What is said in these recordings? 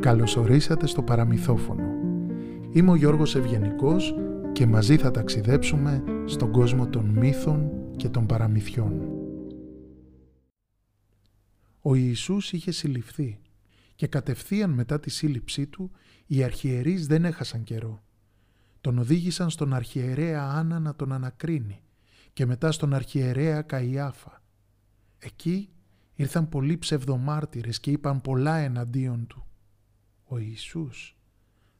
Καλωσορίσατε στο παραμυθόφωνο. Είμαι ο Γιώργος Ευγενικός και μαζί θα ταξιδέψουμε στον κόσμο των μύθων και των παραμυθιών. Ο Ιησούς είχε συλληφθεί και κατευθείαν μετά τη σύλληψή του οι αρχιερείς δεν έχασαν καιρό. Τον οδήγησαν στον αρχιερέα Άννα να τον ανακρίνει και μετά στον αρχιερέα Καϊάφα. Εκεί ήρθαν πολλοί ψευδομάρτυρες και είπαν πολλά εναντίον του. Ο Ιησούς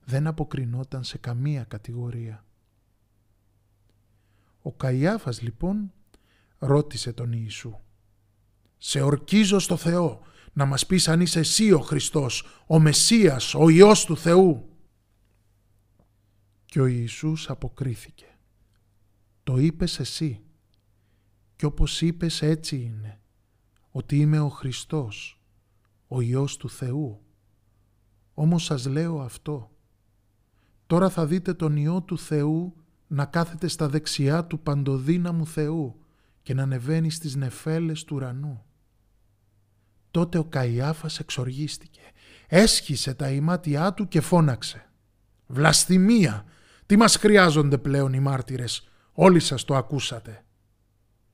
δεν αποκρινόταν σε καμία κατηγορία. Ο Καϊάφας λοιπόν ρώτησε τον Ιησού «Σε ορκίζω στο Θεό να μας πεις αν είσαι εσύ ο Χριστός, ο Μεσσίας, ο Υιός του Θεού». Και ο Ιησούς αποκρίθηκε «Το είπες εσύ και όπως είπες έτσι είναι, ότι είμαι ο Χριστός, ο Υιός του Θεού. Όμως σας λέω αυτό. Τώρα θα δείτε τον Υιό του Θεού να κάθεται στα δεξιά του παντοδύναμου Θεού και να ανεβαίνει στις νεφέλες του ουρανού. Τότε ο Καϊάφας εξοργίστηκε, έσχισε τα ημάτια του και φώναξε. «Βλαστημία! Τι μας χρειάζονται πλέον οι μάρτυρες, όλοι σας το ακούσατε»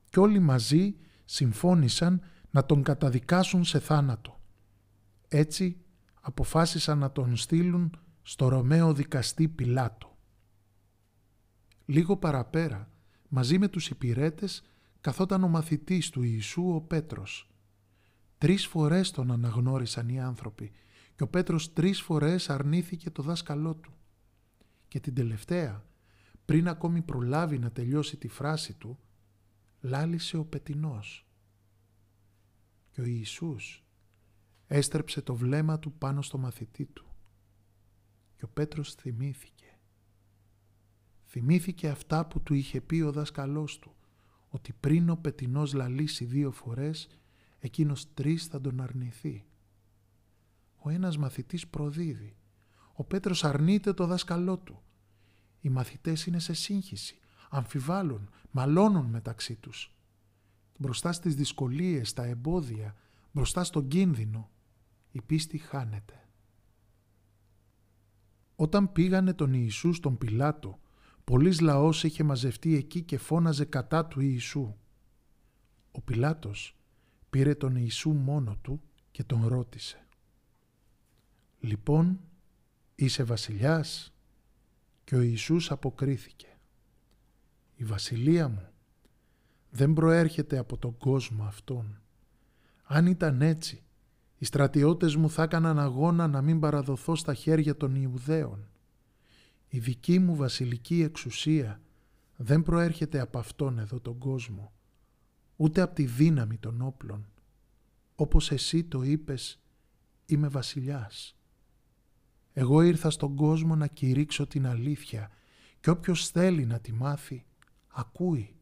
και όλοι μαζί συμφώνησαν να τον καταδικάσουν σε θάνατο. Έτσι αποφάσισαν να τον στείλουν στο Ρωμαίο δικαστή Πιλάτο. Λίγο παραπέρα, μαζί με τους υπηρέτες, καθόταν ο μαθητής του Ιησού ο Πέτρος. Τρεις φορές τον αναγνώρισαν οι άνθρωποι και ο Πέτρος τρεις φορές αρνήθηκε το δάσκαλό του. Και την τελευταία, πριν ακόμη προλάβει να τελειώσει τη φράση του, λάλησε ο πετινός. Και ο Ιησούς έστρεψε το βλέμμα του πάνω στο μαθητή του. Και ο Πέτρος θυμήθηκε. Θυμήθηκε αυτά που του είχε πει ο δάσκαλός του, ότι πριν ο πετινός λαλήσει δύο φορές, εκείνος τρεις θα τον αρνηθεί. Ο ένας μαθητής προδίδει. Ο Πέτρος αρνείται το δάσκαλό του. Οι μαθητές είναι σε σύγχυση αμφιβάλλουν, μαλώνουν μεταξύ τους. Μπροστά στις δυσκολίες, στα εμπόδια, μπροστά στον κίνδυνο, η πίστη χάνεται. Όταν πήγανε τον Ιησού στον Πιλάτο, πολλής λαός είχε μαζευτεί εκεί και φώναζε κατά του Ιησού. Ο Πιλάτος πήρε τον Ιησού μόνο του και τον ρώτησε. «Λοιπόν, είσαι βασιλιάς» και ο Ιησούς αποκρίθηκε. Η βασιλεία μου δεν προέρχεται από τον κόσμο αυτόν. Αν ήταν έτσι, οι στρατιώτες μου θα έκαναν αγώνα να μην παραδοθώ στα χέρια των Ιουδαίων. Η δική μου βασιλική εξουσία δεν προέρχεται από αυτόν εδώ τον κόσμο, ούτε από τη δύναμη των όπλων. Όπως εσύ το είπες, είμαι βασιλιάς. Εγώ ήρθα στον κόσμο να κηρύξω την αλήθεια και όποιος θέλει να τη μάθει, ακούει,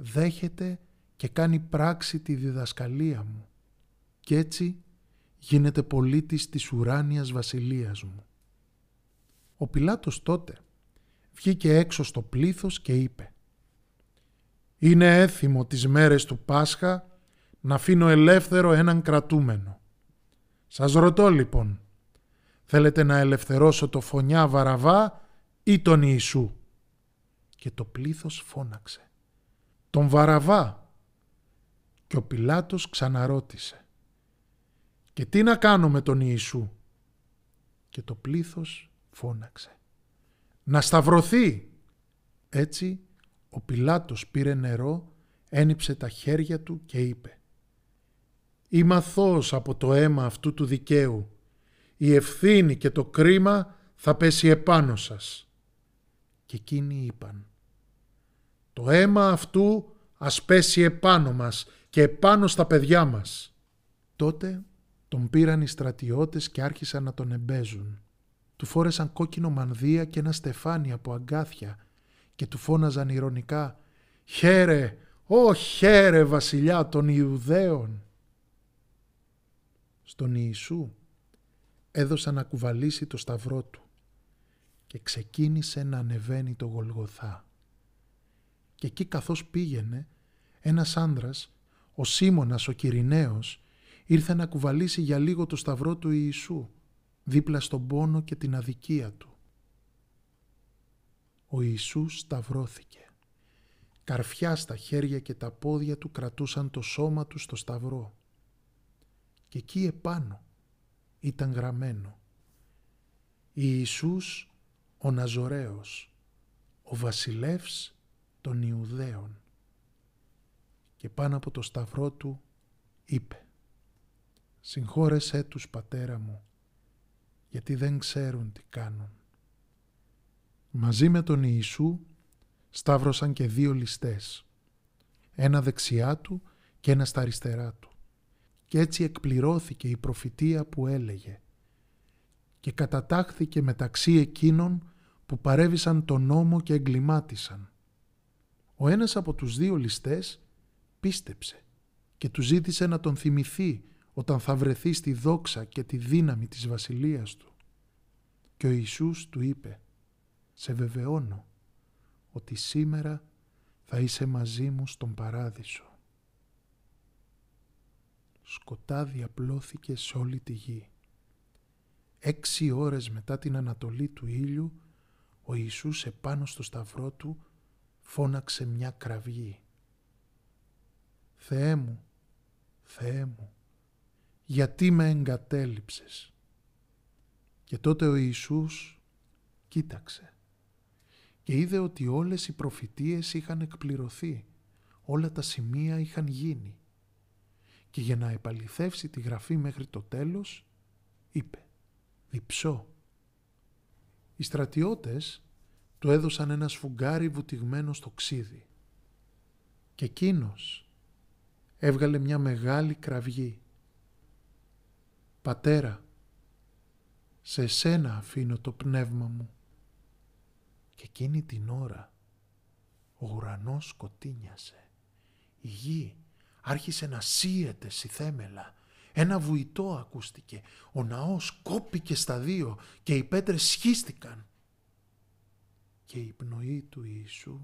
δέχεται και κάνει πράξη τη διδασκαλία μου και έτσι γίνεται πολίτης της ουράνιας βασιλείας μου. Ο Πιλάτος τότε βγήκε έξω στο πλήθος και είπε «Είναι έθιμο τις μέρες του Πάσχα να αφήνω ελεύθερο έναν κρατούμενο. Σας ρωτώ λοιπόν, θέλετε να ελευθερώσω το φωνιά Βαραβά ή τον Ιησού» και το πλήθος φώναξε. «Τον Βαραβά» και ο Πιλάτος ξαναρώτησε. «Και τι να κάνω με τον Ιησού» και το πλήθος φώναξε. «Να σταυρωθεί» Έτσι ο Πιλάτος πήρε νερό, ένιψε τα χέρια του και είπε «Είμαι αθώος από το αίμα αυτού του δικαίου. Η ευθύνη και το κρίμα θα πέσει επάνω σας» και εκείνοι είπαν «Το αίμα αυτού ας πέσει επάνω μας και επάνω στα παιδιά μας». Τότε τον πήραν οι στρατιώτες και άρχισαν να τον εμπέζουν. Του φόρεσαν κόκκινο μανδύα και ένα στεφάνι από αγκάθια και του φώναζαν ηρωνικά «Χαίρε, ω χαίρε βασιλιά των Ιουδαίων». Στον Ιησού έδωσαν να κουβαλήσει το σταυρό του και ξεκίνησε να ανεβαίνει το Γολγοθά. Και εκεί καθώς πήγαινε, ένας άνδρας, ο Σίμωνας ο Κυριναίος, ήρθε να κουβαλήσει για λίγο το σταυρό του Ιησού, δίπλα στον πόνο και την αδικία του. Ο Ιησούς σταυρώθηκε. Καρφιά στα χέρια και τα πόδια του κρατούσαν το σώμα του στο σταυρό. Και εκεί επάνω ήταν γραμμένο Ιησούς ο Ναζωραίος, ο βασιλεύς των Ιουδαίων. Και πάνω από το σταυρό του είπε «Συγχώρεσέ τους, πατέρα μου, γιατί δεν ξέρουν τι κάνουν». Μαζί με τον Ιησού σταύρωσαν και δύο ληστές, ένα δεξιά του και ένα στα αριστερά του. Και έτσι εκπληρώθηκε η προφητεία που έλεγε και κατατάχθηκε μεταξύ εκείνων που παρέβησαν τον νόμο και εγκλημάτισαν. Ο ένας από τους δύο ληστές πίστεψε και του ζήτησε να τον θυμηθεί όταν θα βρεθεί στη δόξα και τη δύναμη της βασιλείας του. Και ο Ιησούς του είπε «Σε βεβαιώνω ότι σήμερα θα είσαι μαζί μου στον παράδεισο». Σκοτάδι απλώθηκε σε όλη τη γη. Έξι ώρες μετά την ανατολή του ήλιου, ο Ιησούς επάνω στο σταυρό του φώναξε μια κραυγή. «Θεέ μου, Θεέ μου, γιατί με εγκατέλειψες» Και τότε ο Ιησούς κοίταξε και είδε ότι όλες οι προφητείες είχαν εκπληρωθεί, όλα τα σημεία είχαν γίνει. Και για να επαληθεύσει τη γραφή μέχρι το τέλος, είπε «Διψώ». Οι στρατιώτες του έδωσαν ένα σφουγγάρι βουτυγμένο στο ξύδι και εκείνος έβγαλε μια μεγάλη κραυγή. «Πατέρα, σε σένα αφήνω το πνεύμα μου». Και εκείνη την ώρα ο ουρανός σκοτίνιασε. Η γη άρχισε να σύεται στη θέμελα. Ένα βουητό ακούστηκε. Ο ναός κόπηκε στα δύο και οι πέτρες σχίστηκαν. Και η πνοή του Ιησού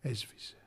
έσβησε.